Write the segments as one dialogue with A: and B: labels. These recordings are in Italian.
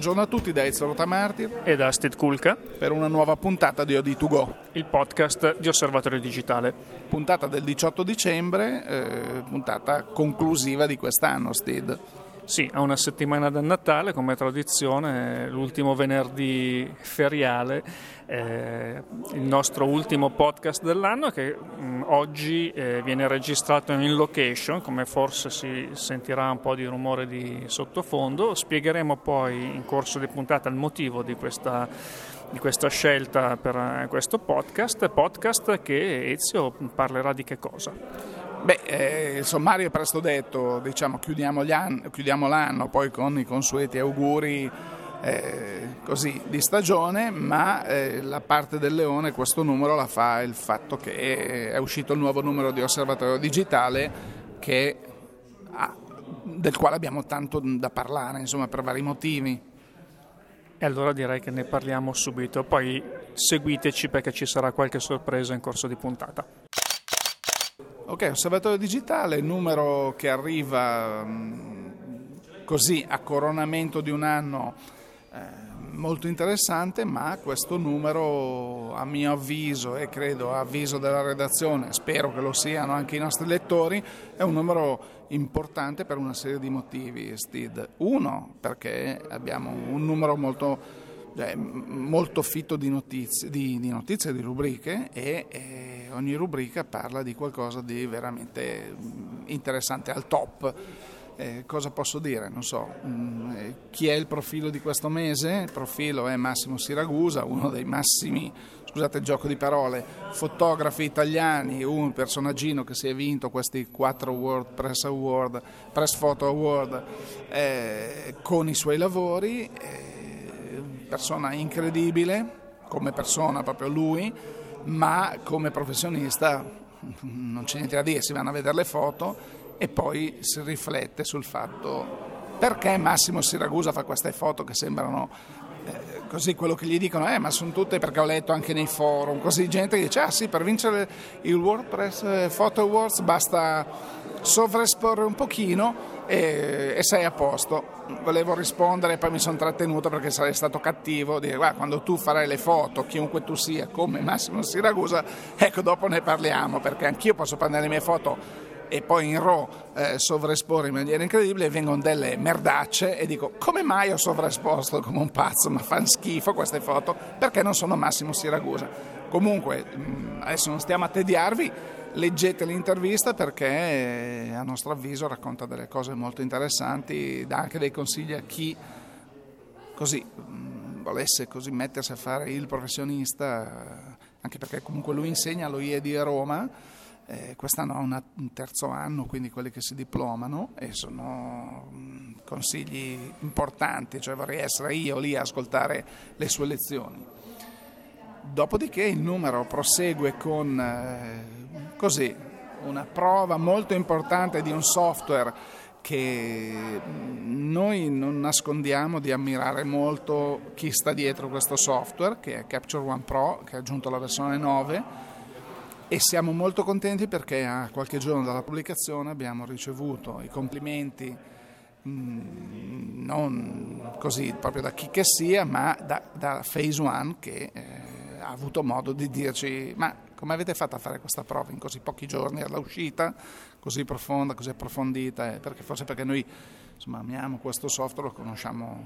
A: Buongiorno a tutti da Ezio Rotamartir
B: e da Steve Kulka
A: per una nuova puntata di OD2Go,
B: il podcast di Osservatorio Digitale.
A: Puntata del 18 dicembre, eh, puntata conclusiva di quest'anno, Steve.
B: Sì, a una settimana dal Natale, come tradizione, l'ultimo venerdì feriale, eh, il nostro ultimo podcast dell'anno che mh, mm, oggi eh, viene registrato in location, come forse si sentirà un po' di rumore di sottofondo. Spiegheremo poi in corso di puntata il motivo di questa, di questa scelta per eh, questo podcast, podcast che Ezio parlerà di che cosa?
A: Beh, eh, il sommario è presto detto, diciamo, chiudiamo, anni, chiudiamo, l'anno poi con i consueti auguri eh, così, di stagione, ma eh, la parte del leone questo numero la fa il fatto che è uscito il nuovo numero di osservatorio digitale che, ah, del quale abbiamo tanto da parlare, insomma, per vari motivi.
B: E allora direi che ne parliamo subito, poi seguiteci perché ci sarà qualche sorpresa in corso di puntata.
A: Ok, osservatorio digitale, numero che arriva mm, così a coronamento di un anno eh, molto interessante, ma questo numero a mio avviso e credo a avviso della redazione, spero che lo siano anche i nostri lettori, è un numero importante per una serie di motivi, Steve. Uno, perché abbiamo un numero molto cioè, molto fitto di notizie, di, di, notizie, di rubriche e, e, ogni rubrica parla di qualcosa di veramente interessante, al top. Eh, cosa posso dire? Non so, mm, eh, chi è il profilo di questo mese? Il profilo è Massimo Siragusa, uno dei massimi, scusate il gioco di parole, fotografi italiani, un personaggino che si è vinto questi quattro World Press Award, Press Photo Award eh, con i suoi lavori. Eh, persona incredibile, come persona proprio lui, ma come professionista non c'è niente da dire, si vanno a vedere le foto e poi si riflette sul fatto perché Massimo Siragusa fa queste foto che sembrano così quello che gli dicono, eh, ma sono tutte perché ho letto anche nei forum, così gente che dice, ah sì, per vincere il WordPress Photo Awards basta sovraesporre un pochino e, e, sei a posto. Volevo rispondere, poi mi sono trattenuto perché sarei stato cattivo, dire guarda quando tu farai le foto, chiunque tu sia, come Massimo Siragusa, ecco dopo ne parliamo, perché anch'io posso prendere le mie foto e poi in RAW eh, sovraesporre in maniera incredibile e vengono delle merdacce e dico come mai ho sovraesposto come un pazzo, ma fanno schifo queste foto, perché non sono Massimo Siragusa. Comunque, adesso non stiamo a tediarvi, leggete l'intervista perché a nostro avviso racconta delle cose molto interessanti, dà anche dei consigli a chi così volesse così mettersi a fare il professionista, anche perché comunque lui insegna allo IE di Roma, eh, quest'anno ha un terzo anno, quindi quelli che si diplomano e sono mh, consigli importanti, cioè vorrei essere io lì a ascoltare le sue lezioni. Dopodiché il numero prosegue con eh, così, una prova molto importante di un software che noi non nascondiamo di ammirare molto chi sta dietro questo software, che è Capture One Pro, che ha aggiunto la versione 9 e siamo molto contenti perché a qualche giorno dalla pubblicazione abbiamo ricevuto i complimenti non così proprio da chi che sia, ma da, da Phase One che eh, ha avuto modo di dirci ma come avete fatto a fare questa prova in così pochi giorni? All'uscita, così profonda, così approfondita, eh, perché forse perché noi insomma, amiamo questo software, lo conosciamo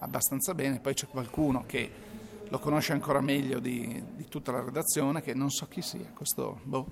A: abbastanza bene, poi c'è qualcuno che lo conosce ancora meglio di, di tutta la redazione, che non so chi sia, questo boh.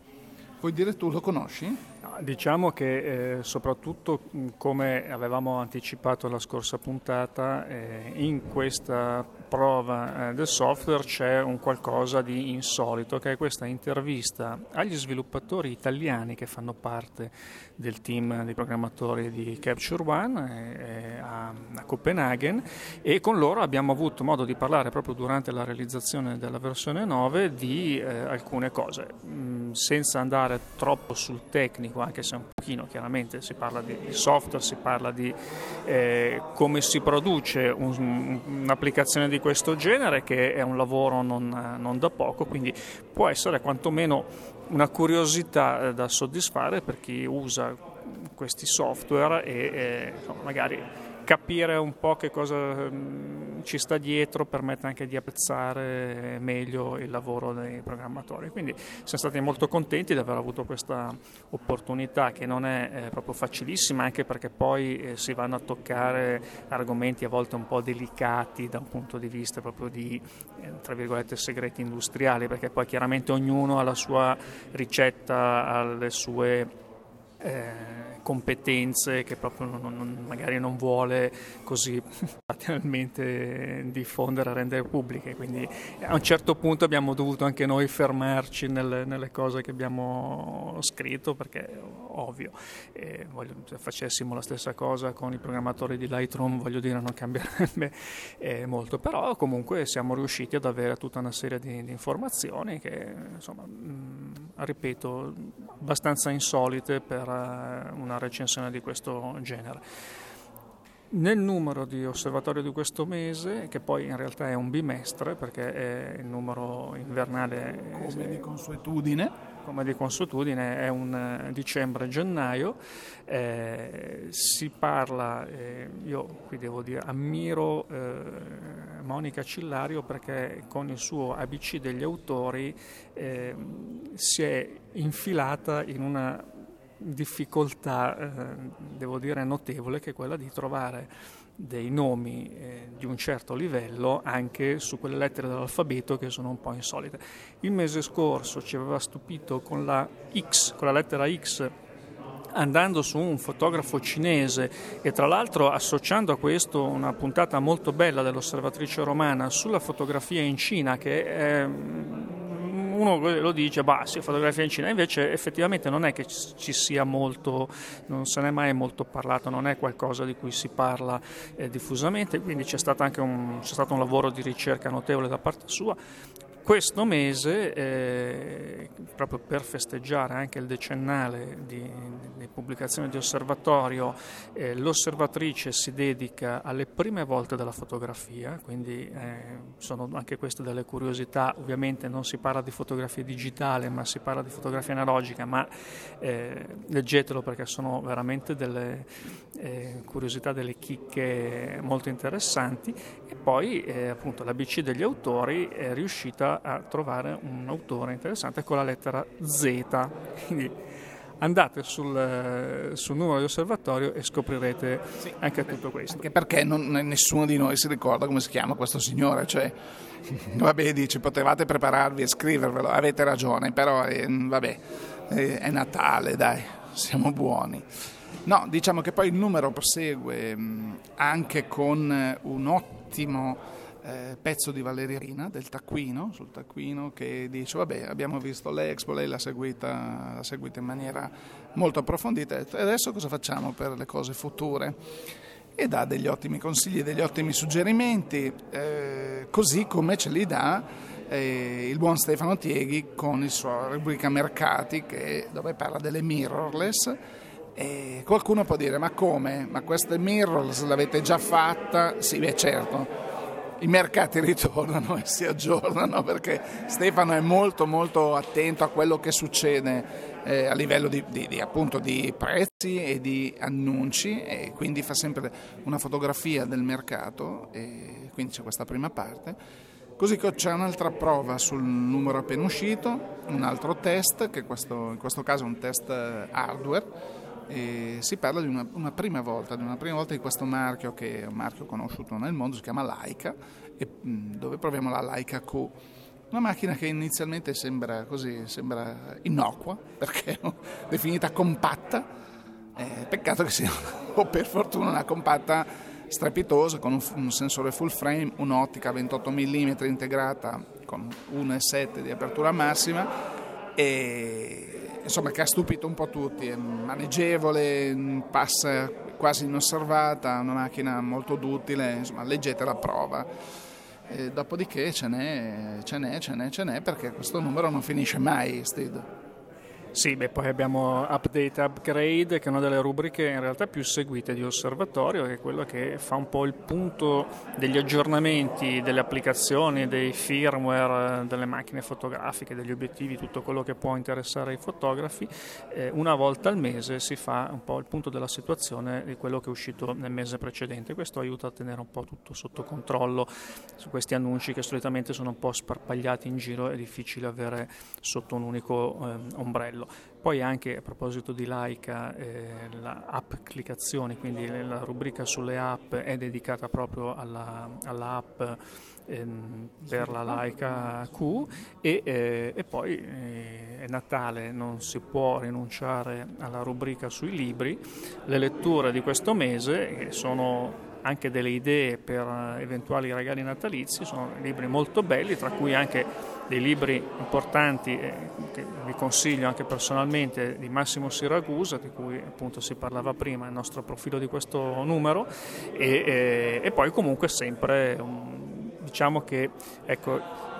A: Puoi dire tu, lo conosci?
B: Diciamo che eh, soprattutto come avevamo anticipato la scorsa puntata, eh, in questa prova eh, del software c'è un qualcosa di insolito, che è questa intervista agli sviluppatori italiani che fanno parte del team di programmatori di Capture One eh, a, a, Copenaghen e con loro abbiamo avuto modo di parlare proprio durante la realizzazione della versione 9 di eh, alcune cose, mm, senza andare troppo sul tecnico, anche se un pochino chiaramente si parla di, software, si parla di eh, come si produce un, un'applicazione di questo genere che è un lavoro non, non da poco, quindi può essere quantomeno una curiosità eh, da soddisfare per chi usa questi software e, e magari capire un po' che cosa mm, ci sta dietro permette anche di apprezzare meglio il lavoro dei programmatori. Quindi siamo stati molto contenti di aver avuto questa opportunità che non è eh, proprio facilissima anche perché poi eh, si vanno a toccare argomenti a volte un po' delicati da un punto di vista proprio di eh, tra virgolette segreti industriali perché poi chiaramente ognuno ha la sua ricetta, ha le sue eh, competenze che proprio non, non, magari non vuole così materialmente diffondere, rendere pubbliche. Quindi a un certo punto abbiamo dovuto anche noi fermarci nelle, nelle cose che abbiamo scritto perché ovvio, eh, voglio, se facessimo la stessa cosa con i programmatori di Lightroom voglio dire non cambierebbe eh, molto, però comunque siamo riusciti ad avere tutta una serie di, di informazioni che insomma, mh, ripeto, abbastanza insolite per uh, una recensione di questo genere. Nel numero di osservatorio di questo mese, che poi in realtà è un bimestre perché è il numero invernale
A: come di consuetudine,
B: come di consuetudine è un eh, dicembre-gennaio, eh, si parla, eh, io qui devo dire, ammiro eh, Monica Cillario perché con il suo ABC degli autori eh, si è infilata in una difficoltà, eh, devo dire, notevole, che è quella di trovare dei nomi eh, di un certo livello anche su quelle lettere dell'alfabeto che sono un po' insolite. Il mese scorso ci aveva stupito con la X, con la lettera X andando su un fotografo cinese e tra l'altro associando a questo una puntata molto bella dell'osservatrice romana sulla fotografia in Cina che è uno lo dice, bah, sì, fotografia in Cina, invece effettivamente non è che ci sia molto, non se ne è mai molto parlato, non è qualcosa di cui si parla eh, diffusamente, quindi c'è stato anche un, c'è stato un lavoro di ricerca notevole da parte sua. Questo mese, eh, proprio per festeggiare anche il decennale di, di pubblicazione di osservatorio, eh, l'osservatrice si dedica alle prime volte della fotografia, quindi eh, sono anche queste delle curiosità, ovviamente non si parla di fotografia digitale ma si parla di fotografia analogica, ma eh, leggetelo perché sono veramente delle eh, curiosità, delle chicche molto interessanti. E poi eh, appunto l'ABC degli autori è riuscita a trovare un autore interessante con la lettera Z. Quindi andate sul, sul numero di osservatorio e scoprirete sì, anche tutto questo.
A: Anche perché non, nessuno di noi si ricorda come si chiama questo signore, cioè, vabbè, dici, potevate prepararvi e scrivervelo, avete ragione, però eh, vabbè, eh, è Natale, dai, siamo buoni. No, diciamo che poi il numero prosegue mh, anche con un ottimo eh, pezzo di Valeria del taccuino, sul taccuino che dice vabbè abbiamo visto l'Expo, lei l'ha seguita, l'ha seguita in maniera molto approfondita e adesso cosa facciamo per le cose future? E dà degli ottimi consigli, degli ottimi suggerimenti, eh, così come ce li dà eh, il buon Stefano Tieghi con il suo rubrica Mercati che, dove parla delle mirrorless. E qualcuno può dire: Ma come? Ma queste mirrorless l'avete già fatta? Sì, beh, certo i mercati ritornano e si aggiornano perché Stefano è molto molto attento a quello che succede eh, a livello di, di, di, appunto, di, prezzi e di annunci e quindi fa sempre una fotografia del mercato e quindi c'è questa prima parte. Così c'è un'altra prova sul numero appena uscito, un altro test, che questo, in questo caso è un test hardware, e si parla di una, una, prima volta, di una prima volta di questo marchio che è un marchio conosciuto nel mondo, si chiama Leica, e, dove proviamo la Leica Q. Una macchina che inizialmente sembra così, sembra innocua, perché è definita compatta, eh, peccato che sia, o per fortuna, una compatta strepitosa con un, un sensore full frame, un'ottica 28 mm integrata con 1,7 di apertura massima e insomma, che ha stupito un po' tutti, è maneggevole, passa quasi inosservata, una macchina molto duttile, insomma, leggete la prova. E dopodiché ce n'è, ce n'è, ce n'è, ce n'è, perché questo numero non finisce mai, Steve.
B: Sì, beh, poi abbiamo Update Upgrade, che è una delle rubriche in realtà più seguite di Osservatorio, che è quello che fa un po' il punto degli aggiornamenti delle applicazioni, dei firmware, delle macchine fotografiche, degli obiettivi, tutto quello che può interessare i fotografi. Eh, una volta al mese si fa un po' il punto della situazione di quello che è uscito nel mese precedente. Questo aiuta a tenere un po' tutto sotto controllo su questi annunci che solitamente sono un po' sparpagliati in giro, è difficile avere sotto un unico eh, ombrello quello. Poi anche a proposito di Laika, eh, l'app cliccazioni, quindi la rubrica sulle app è dedicata proprio alla, all'app ehm, per la Laika Q e, eh, e poi eh, è Natale, non si può rinunciare alla rubrica sui libri. Le letture di questo mese, che sono anche delle idee per eventuali regali natalizi, sono libri molto belli, tra cui anche dei libri importanti eh, che vi consiglio anche personalmente di Massimo Siragusa, di cui appunto si parlava prima nel nostro profilo di questo numero, e, e, eh, e poi comunque sempre um, diciamo che ecco,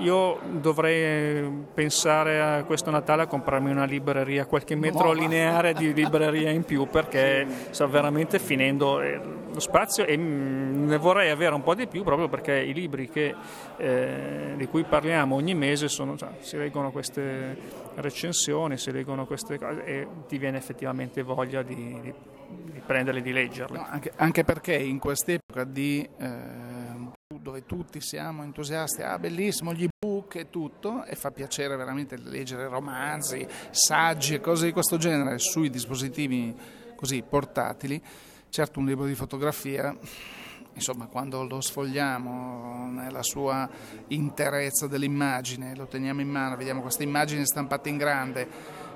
B: io dovrei pensare a questo Natale a comprarmi una libreria, qualche metro lineare di libreria in più perché sto veramente finendo eh, lo spazio e mm, ne vorrei avere un po' di più proprio perché i libri che, eh, di cui parliamo ogni mese sono, cioè, si leggono queste recensioni, si leggono queste cose e ti viene effettivamente voglia di, di, di prenderle e di leggerle.
A: No, anche, anche, perché in quest'epoca di... Eh dove tutti siamo entusiasti, ah bellissimo gli ebook e tutto, e fa piacere veramente leggere romanzi, saggi e cose di questo genere sui dispositivi così portatili. Certo un libro di fotografia, insomma quando lo sfogliamo nella sua interezza dell'immagine, lo teniamo in mano, vediamo queste immagini stampate in grande,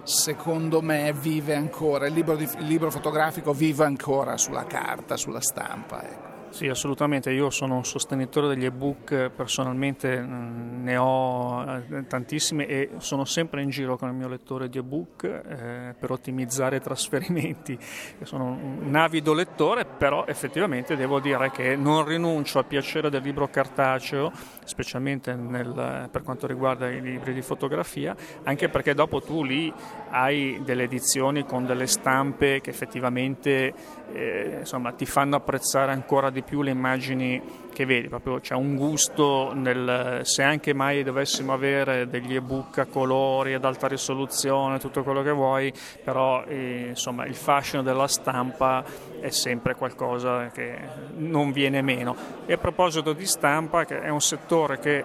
A: secondo me vive ancora, il libro, di, il libro fotografico vive ancora sulla carta, sulla stampa. Ecco.
B: Sì, assolutamente, io sono un sostenitore degli ebook, personalmente mm, ne ho eh, tantissimi e sono sempre in giro con il mio lettore di ebook eh, per ottimizzare i trasferimenti. Sono un avido lettore, però effettivamente devo dire che non rinuncio al piacere del libro cartaceo, specialmente nel, per quanto riguarda i libri di fotografia, anche perché dopo tu lì hai delle edizioni con delle stampe che effettivamente eh, insomma, ti fanno apprezzare ancora di di più le immagini che vedi, proprio c'è un gusto nel, se anche mai dovessimo avere degli ebook a colori ad alta risoluzione, tutto quello che vuoi, però eh, insomma il fascino della stampa è sempre qualcosa che non viene meno. E a proposito di stampa, che è un settore che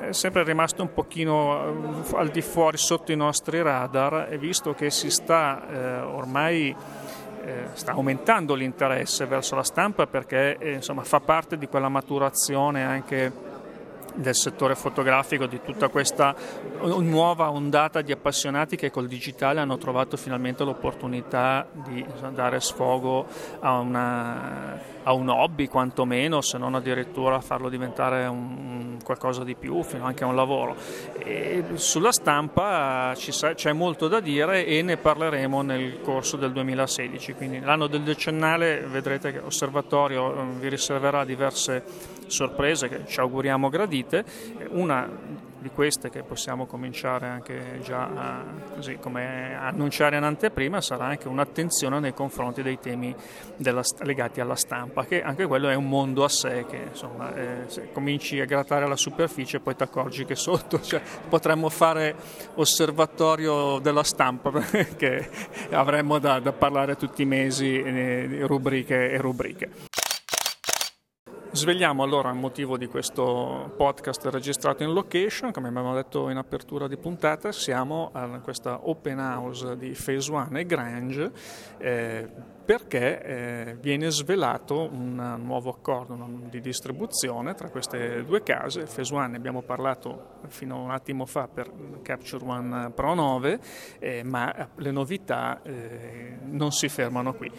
B: è sempre rimasto un pochino eh, al di fuori sotto i nostri radar e visto che si sta eh, ormai eh, sta aumentando l'interesse verso la stampa perché eh, insomma, fa parte di quella maturazione anche del settore fotografico, di tutta questa nuova ondata di appassionati che col digitale hanno trovato finalmente l'opportunità di dare sfogo a, una, a un hobby quantomeno, se non addirittura farlo diventare un, qualcosa di più, fino anche a un lavoro. E sulla stampa sa, c'è molto da dire e ne parleremo nel corso del 2016, quindi l'anno del decennale vedrete che l'osservatorio eh, vi riserverà diverse sorprese che ci auguriamo gradite. Una di queste che possiamo cominciare anche già a, così annunciare in anteprima sarà anche un'attenzione nei confronti dei temi della, legati alla stampa, che anche quello è un mondo a sé che insomma eh, se cominci a grattare la superficie poi ti accorgi che sotto cioè, potremmo fare osservatorio della stampa che avremmo da, da parlare tutti i mesi, eh, rubriche e rubriche. Svegliamo allora il motivo di questo podcast registrato in location, come abbiamo detto in apertura di puntata, siamo a questa open house di Phase One e Grange eh, perché eh, viene svelato un nuovo accordo di distribuzione tra queste due case. Phase One ne abbiamo parlato fino a un attimo fa per Capture One Pro 9, eh, ma le novità eh, non si fermano qui.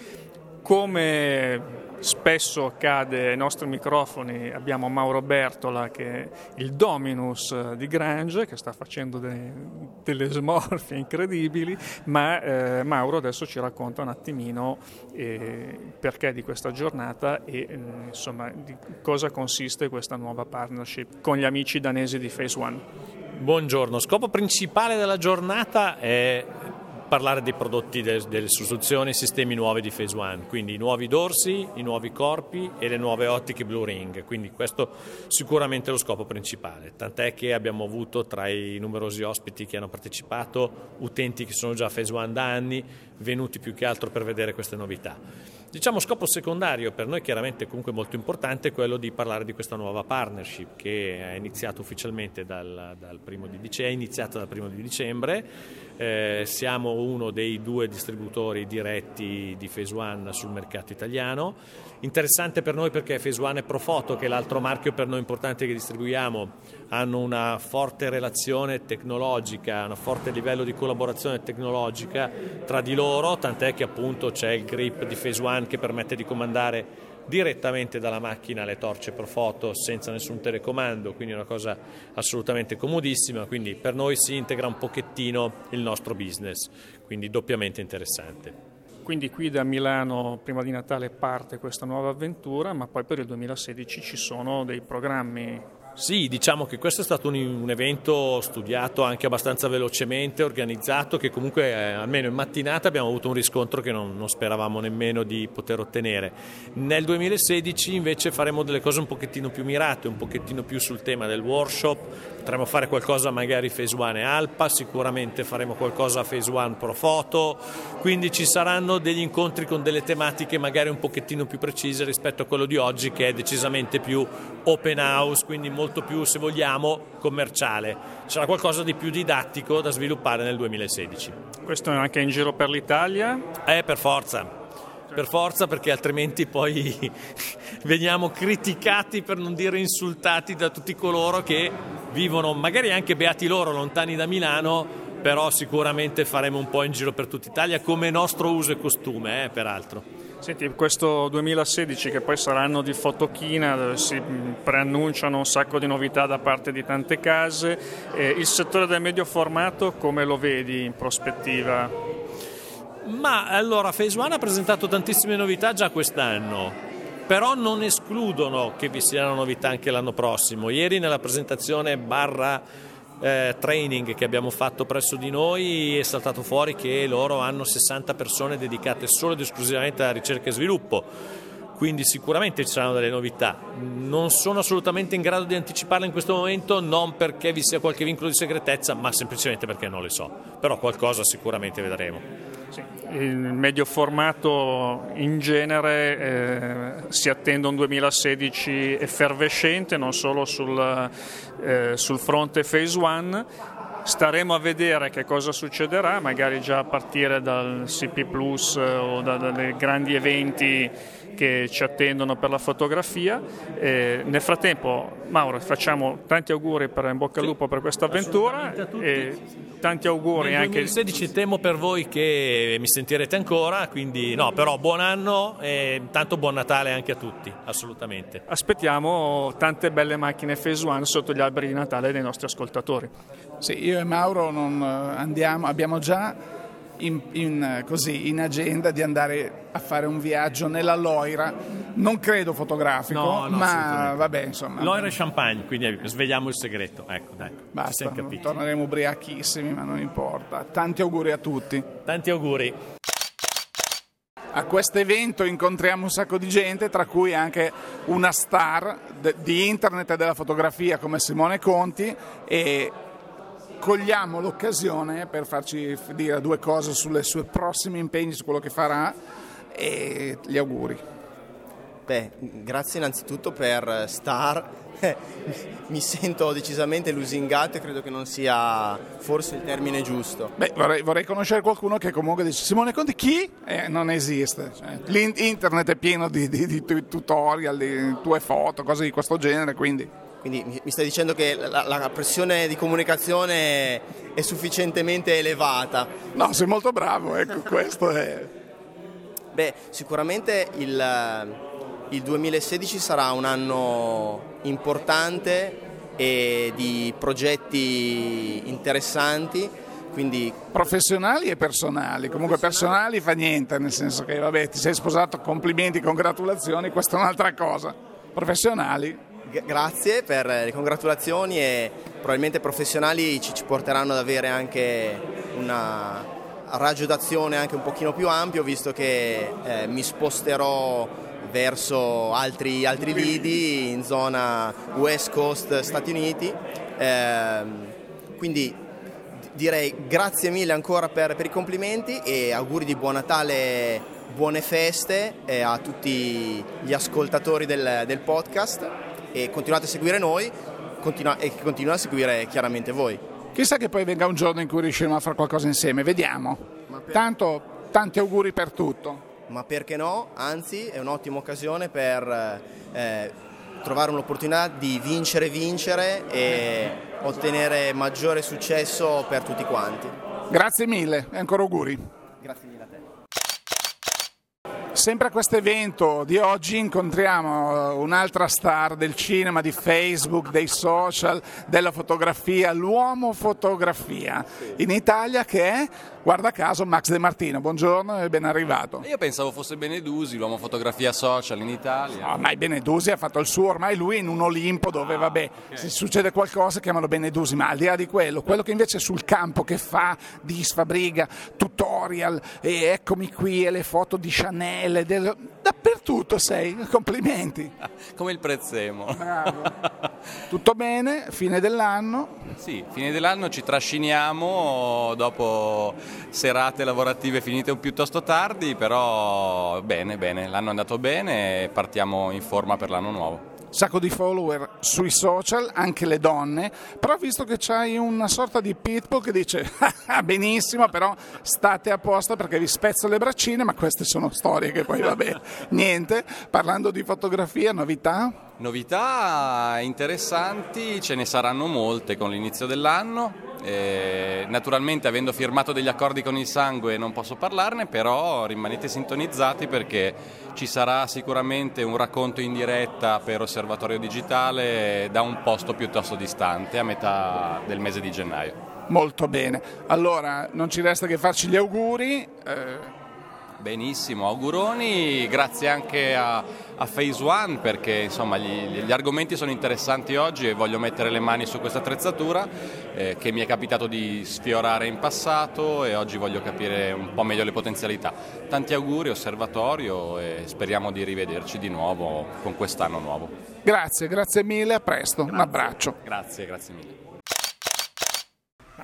B: Come spesso accade ai nostri microfoni, abbiamo Mauro Bertola che è il dominus di Grange che sta facendo de, delle smorfie incredibili, ma eh, Mauro adesso ci racconta un attimino eh, perché di questa giornata e eh, insomma di cosa consiste questa nuova partnership con gli amici danesi di Phase One.
C: Buongiorno, scopo principale della giornata è parlare dei prodotti delle, delle soluzioni e sistemi nuovi di Phase One, quindi i nuovi dorsi, i nuovi corpi e le nuove ottiche Blue Ring, quindi questo sicuramente è lo scopo principale, tant'è che abbiamo avuto tra i numerosi ospiti che hanno partecipato utenti che sono già a Phase One da anni, venuti più che altro per vedere queste novità. Diciamo scopo secondario per noi chiaramente comunque molto importante è quello di parlare di questa nuova partnership che è iniziata ufficialmente dal, dal primo di dicembre, è iniziata dal primo di dicembre, eh, siamo uno dei due distributori diretti di Phase One sul mercato italiano, interessante per noi perché Phase One e Profoto che è l'altro marchio per noi importante che distribuiamo hanno una forte relazione tecnologica, un forte livello di collaborazione tecnologica tra di loro, tant'è che appunto c'è il grip di Phase One che permette di comandare direttamente dalla macchina le torce pro foto senza nessun telecomando, quindi è una cosa assolutamente comodissima, quindi per noi si integra un pochettino il nostro business, quindi doppiamente interessante.
B: Quindi qui da Milano prima di Natale parte questa nuova avventura, ma poi per il 2016 ci sono dei programmi
C: sì, diciamo che questo è stato un, un, evento studiato anche abbastanza velocemente, organizzato, che comunque eh, almeno in mattinata abbiamo avuto un riscontro che non, non, speravamo nemmeno di poter ottenere. Nel 2016 invece faremo delle cose un pochettino più mirate, un pochettino più sul tema del workshop, potremmo fare qualcosa magari Phase One e Alpa, sicuramente faremo qualcosa Phase One Pro Photo, quindi ci saranno degli incontri con delle tematiche magari un pochettino più precise rispetto a quello di oggi che è decisamente più open house, quindi molto molto più, se vogliamo, commerciale. Sarà qualcosa di più didattico da sviluppare nel 2016.
B: Questo è anche in giro per l'Italia?
C: Eh, per forza. Per forza perché altrimenti poi veniamo criticati per non dire insultati da tutti coloro che vivono, magari anche beati loro, lontani da Milano, però sicuramente faremo un po' in giro per tutta Italia come nostro uso e costume, eh, peraltro.
B: Senti, questo 2016 che poi saranno di fotochina, dove si preannunciano un sacco di novità da parte di tante case, eh, il settore del medio formato come lo vedi in prospettiva?
C: Ma allora Phase One ha presentato tantissime novità già quest'anno, però non escludono che vi siano novità anche l'anno prossimo. Ieri nella presentazione barra eh, training che abbiamo fatto presso di noi è saltato fuori che loro hanno 60 persone dedicate solo ed esclusivamente alla ricerca e sviluppo quindi sicuramente ci saranno delle novità. Non sono assolutamente in grado di anticiparle in questo momento, non perché vi sia qualche vincolo di segretezza, ma semplicemente perché non le so. Però qualcosa sicuramente vedremo.
B: Sì. Il medio formato in genere eh, si attende un 2016 effervescente, non solo sul, eh, sul fronte phase one. Staremo a vedere che cosa succederà, magari già a partire dal CP Plus eh, o da, dai grandi eventi che ci attendono per la fotografia. Eh, nel frattempo, Mauro, facciamo tanti auguri per in bocca al lupo per questa avventura e tanti auguri
C: Nel
B: anche.
C: 2016 temo per voi che mi sentirete ancora, quindi no, però buon anno e tanto buon Natale anche a tutti, assolutamente.
B: Aspettiamo tante belle macchine Phase One sotto gli alberi di Natale dei nostri ascoltatori.
A: Sì, io e Mauro non eh, andiamo, abbiamo già in, in, così, in, agenda di andare a fare un viaggio nella Loira, non credo fotografico, no, no, ma vabbè insomma.
C: Loira e champagne, quindi svegliamo il segreto, ecco dai.
A: Basta, torneremo ubriachissimi ma non importa. Tanti auguri a tutti.
C: Tanti auguri.
A: A questo evento incontriamo un sacco di gente, tra cui anche una star di internet e della fotografia come Simone Conti e cogliamo l'occasione per farci dire due cose sulle sue prossimi impegni, su quello che farà e gli auguri.
D: Beh, grazie innanzitutto per Star. Mi sento decisamente lusingato e credo che non sia forse il termine giusto.
A: Beh, vorrei, vorrei conoscere qualcuno che comunque dice Simone Conti chi? Eh, non esiste. Cioè, l'internet è pieno di, di, di tutorial, di tue foto, cose di questo genere, quindi
D: quindi mi stai dicendo che la, la, pressione di comunicazione è sufficientemente elevata?
A: No, sei molto bravo, ecco, questo è...
D: Beh, sicuramente il, il 2016 sarà un anno importante e di progetti interessanti. Quindi...
A: Professionali e personali, comunque personali fa niente, nel senso che vabbè ti sei sposato, complimenti, congratulazioni, questa è un'altra cosa. Professionali
D: grazie per le congratulazioni e probabilmente professionali ci, ci porteranno ad avere anche una raggio d'azione anche un pochino più ampio visto che eh, mi sposterò verso altri, altri lidi in zona West Coast Stati Uniti. Eh, quindi direi grazie mille ancora per, per, i complimenti e auguri di buon Natale, buone feste eh, a tutti gli ascoltatori del, del, podcast e continuate a seguire noi continua, e continuate a seguire chiaramente voi.
A: Chissà che poi venga un giorno in cui riusciremo a fare qualcosa insieme, vediamo. Per... Tanto tanti auguri per tutto
D: ma perché no? Anzi, è un'ottima occasione per eh, trovare un'opportunità di vincere, vincere e ottenere maggiore successo per tutti quanti.
A: Grazie mille e ancora auguri.
D: Grazie mille.
A: Sempre a questo evento di oggi incontriamo un'altra star del cinema, di Facebook, dei social, della fotografia, l'uomo fotografia in Italia che è Guarda caso Max De Martino, buongiorno e ben arrivato.
E: Io pensavo fosse Benedusi, l'uomo fotografia social in Italia.
A: No, ormai Benedusi ha fatto il suo, ormai lui è in un Olimpo dove, ah, vabbè, okay. se succede qualcosa chiamano Benedusi, ma al di là di quello, quello che invece è sul campo, che fa disfabriga, tutorial, e eccomi qui, e le foto di Chanel, del... dappertutto sei, complimenti.
E: Come il prezzemo.
A: Bravo. Tutto bene, fine dell'anno?
E: Sì, fine dell'anno ci trasciniamo dopo serate lavorative finite piuttosto tardi, però bene, bene, l'anno è andato bene e partiamo in forma per l'anno nuovo
A: sacco di follower sui social, anche le donne, però visto che c'hai una sorta di pitbull che dice ah, benissimo, però state a posto perché vi spezzo le braccine, ma queste sono storie che poi vabbè, niente. Parlando di fotografia, novità?
E: Novità interessanti, ce ne saranno molte con l'inizio dell'anno. Eh, naturalmente avendo firmato degli accordi con il sangue non posso parlarne, però rimanete sintonizzati perché ci sarà sicuramente un racconto in diretta per Osservatorio Digitale da un posto piuttosto distante, a metà del mese di gennaio.
A: Molto bene, allora non ci resta che farci gli auguri. Eh
E: Benissimo, auguroni, grazie anche a, a Phase One perché insomma, gli, gli, argomenti sono interessanti oggi e voglio mettere le mani su questa attrezzatura eh, che mi è capitato di sfiorare in passato e oggi voglio capire un po' meglio le potenzialità. Tanti auguri, osservatorio e speriamo di rivederci di nuovo con quest'anno nuovo.
A: Grazie, grazie mille, a presto,
E: grazie.
A: un abbraccio.
E: Grazie, grazie mille.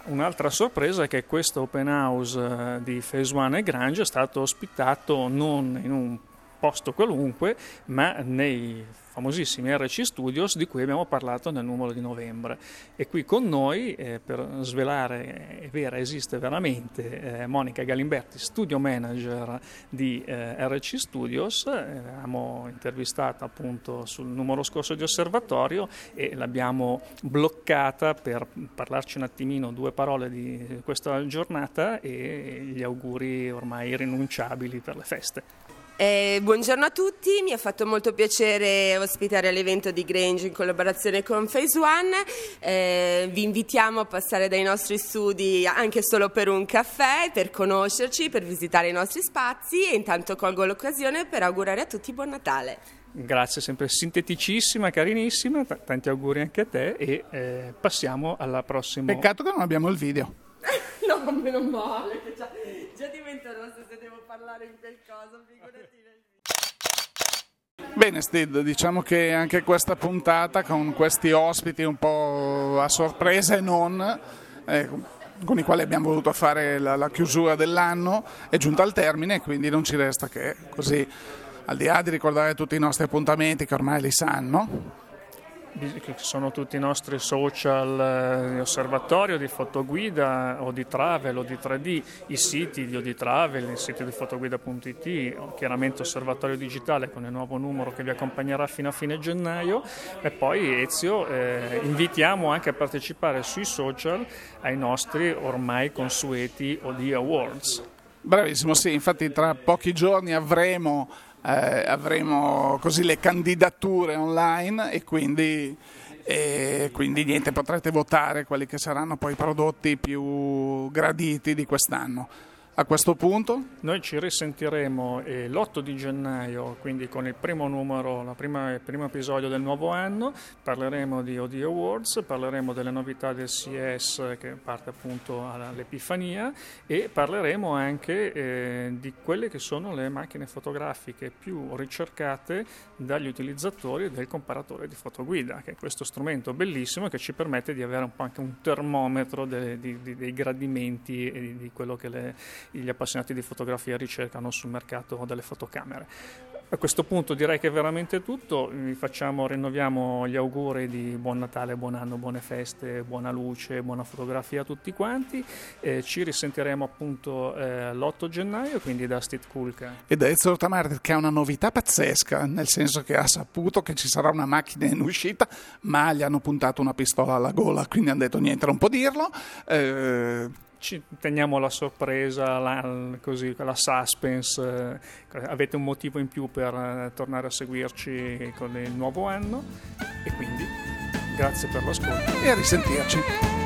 B: Un'altra sorpresa è che questo open house eh, di Phase One e Grange è stato ospitato non in un posto qualunque, ma nei famosissimi RC Studios di cui abbiamo parlato nel numero di novembre. E qui con noi, eh, per svelare, è vera, esiste veramente, eh, Monica Galimberti, studio manager di eh, RC Studios, eh, l'abbiamo intervistata appunto sul numero scorso di osservatorio e l'abbiamo bloccata per parlarci un attimino due parole di questa giornata e gli auguri ormai irrinunciabili per le feste.
F: Eh, buongiorno a tutti, mi ha fatto molto piacere ospitare l'evento di Grange in collaborazione con Phase One. Eh, vi invitiamo a passare dai nostri studi anche solo per un caffè, per conoscerci, per visitare i nostri spazi e intanto colgo l'occasione per augurare a tutti buon Natale.
B: Grazie, sempre sinteticissima, carinissima, t- tanti auguri anche a te e eh, passiamo alla prossima.
A: Peccato che non abbiamo il video.
F: no, meno male, che già, divento rossa se devo parlare in quel caso, figurati nel
A: Bene Steve, diciamo che anche questa puntata con questi ospiti un po' a sorpresa e non, eh, con i quali abbiamo voluto fare la, la chiusura dell'anno, è giunta al termine, quindi non ci resta che così, al di là di ricordare tutti i nostri appuntamenti che ormai li sanno,
B: che sono tutti i nostri social eh, di osservatorio, di fotoguida o di travel o di 3D, i siti di Oditravel, il sito di fotoguida.it, chiaramente osservatorio digitale con il nuovo numero che vi accompagnerà fino a fine gennaio e poi Ezio eh, invitiamo anche a partecipare sui social ai nostri ormai consueti OD Awards.
A: Bravissimo, sì, infatti tra pochi giorni avremo eh, avremo così le candidature online e quindi, e quindi niente, potrete votare quelli che saranno poi i prodotti più graditi di quest'anno. A questo punto?
B: Noi ci risentiremo eh, l'8 di gennaio, quindi con il primo numero, prima, il primo episodio del nuovo anno, parleremo di OD Awards, parleremo delle novità del CS che parte appunto all'Epifania e parleremo anche eh, di quelle che sono le macchine fotografiche più ricercate dagli utilizzatori del comparatore di fotoguida, che è questo strumento bellissimo che ci permette di avere un po' anche un termometro dei, dei, dei gradimenti e di quello che le gli appassionati di fotografia ricercano sul mercato delle fotocamere. A questo punto direi che è veramente tutto, vi facciamo, rinnoviamo gli auguri di buon Natale, buon anno, buone feste, buona luce, buona fotografia a tutti quanti. Eh, ci risentiremo appunto eh, l'8 gennaio, quindi da Steve Kulka.
A: E da Ezio Tamardi che ha una novità pazzesca, nel senso che ha saputo che ci sarà una macchina in uscita, ma gli hanno puntato una pistola alla gola, quindi hanno detto niente, non può dirlo. Eh,
B: ci teniamo la sorpresa, la, così, la suspense, eh, avete un motivo in più per eh, tornare a seguirci con il nuovo anno e quindi grazie per l'ascolto
A: e a risentirci.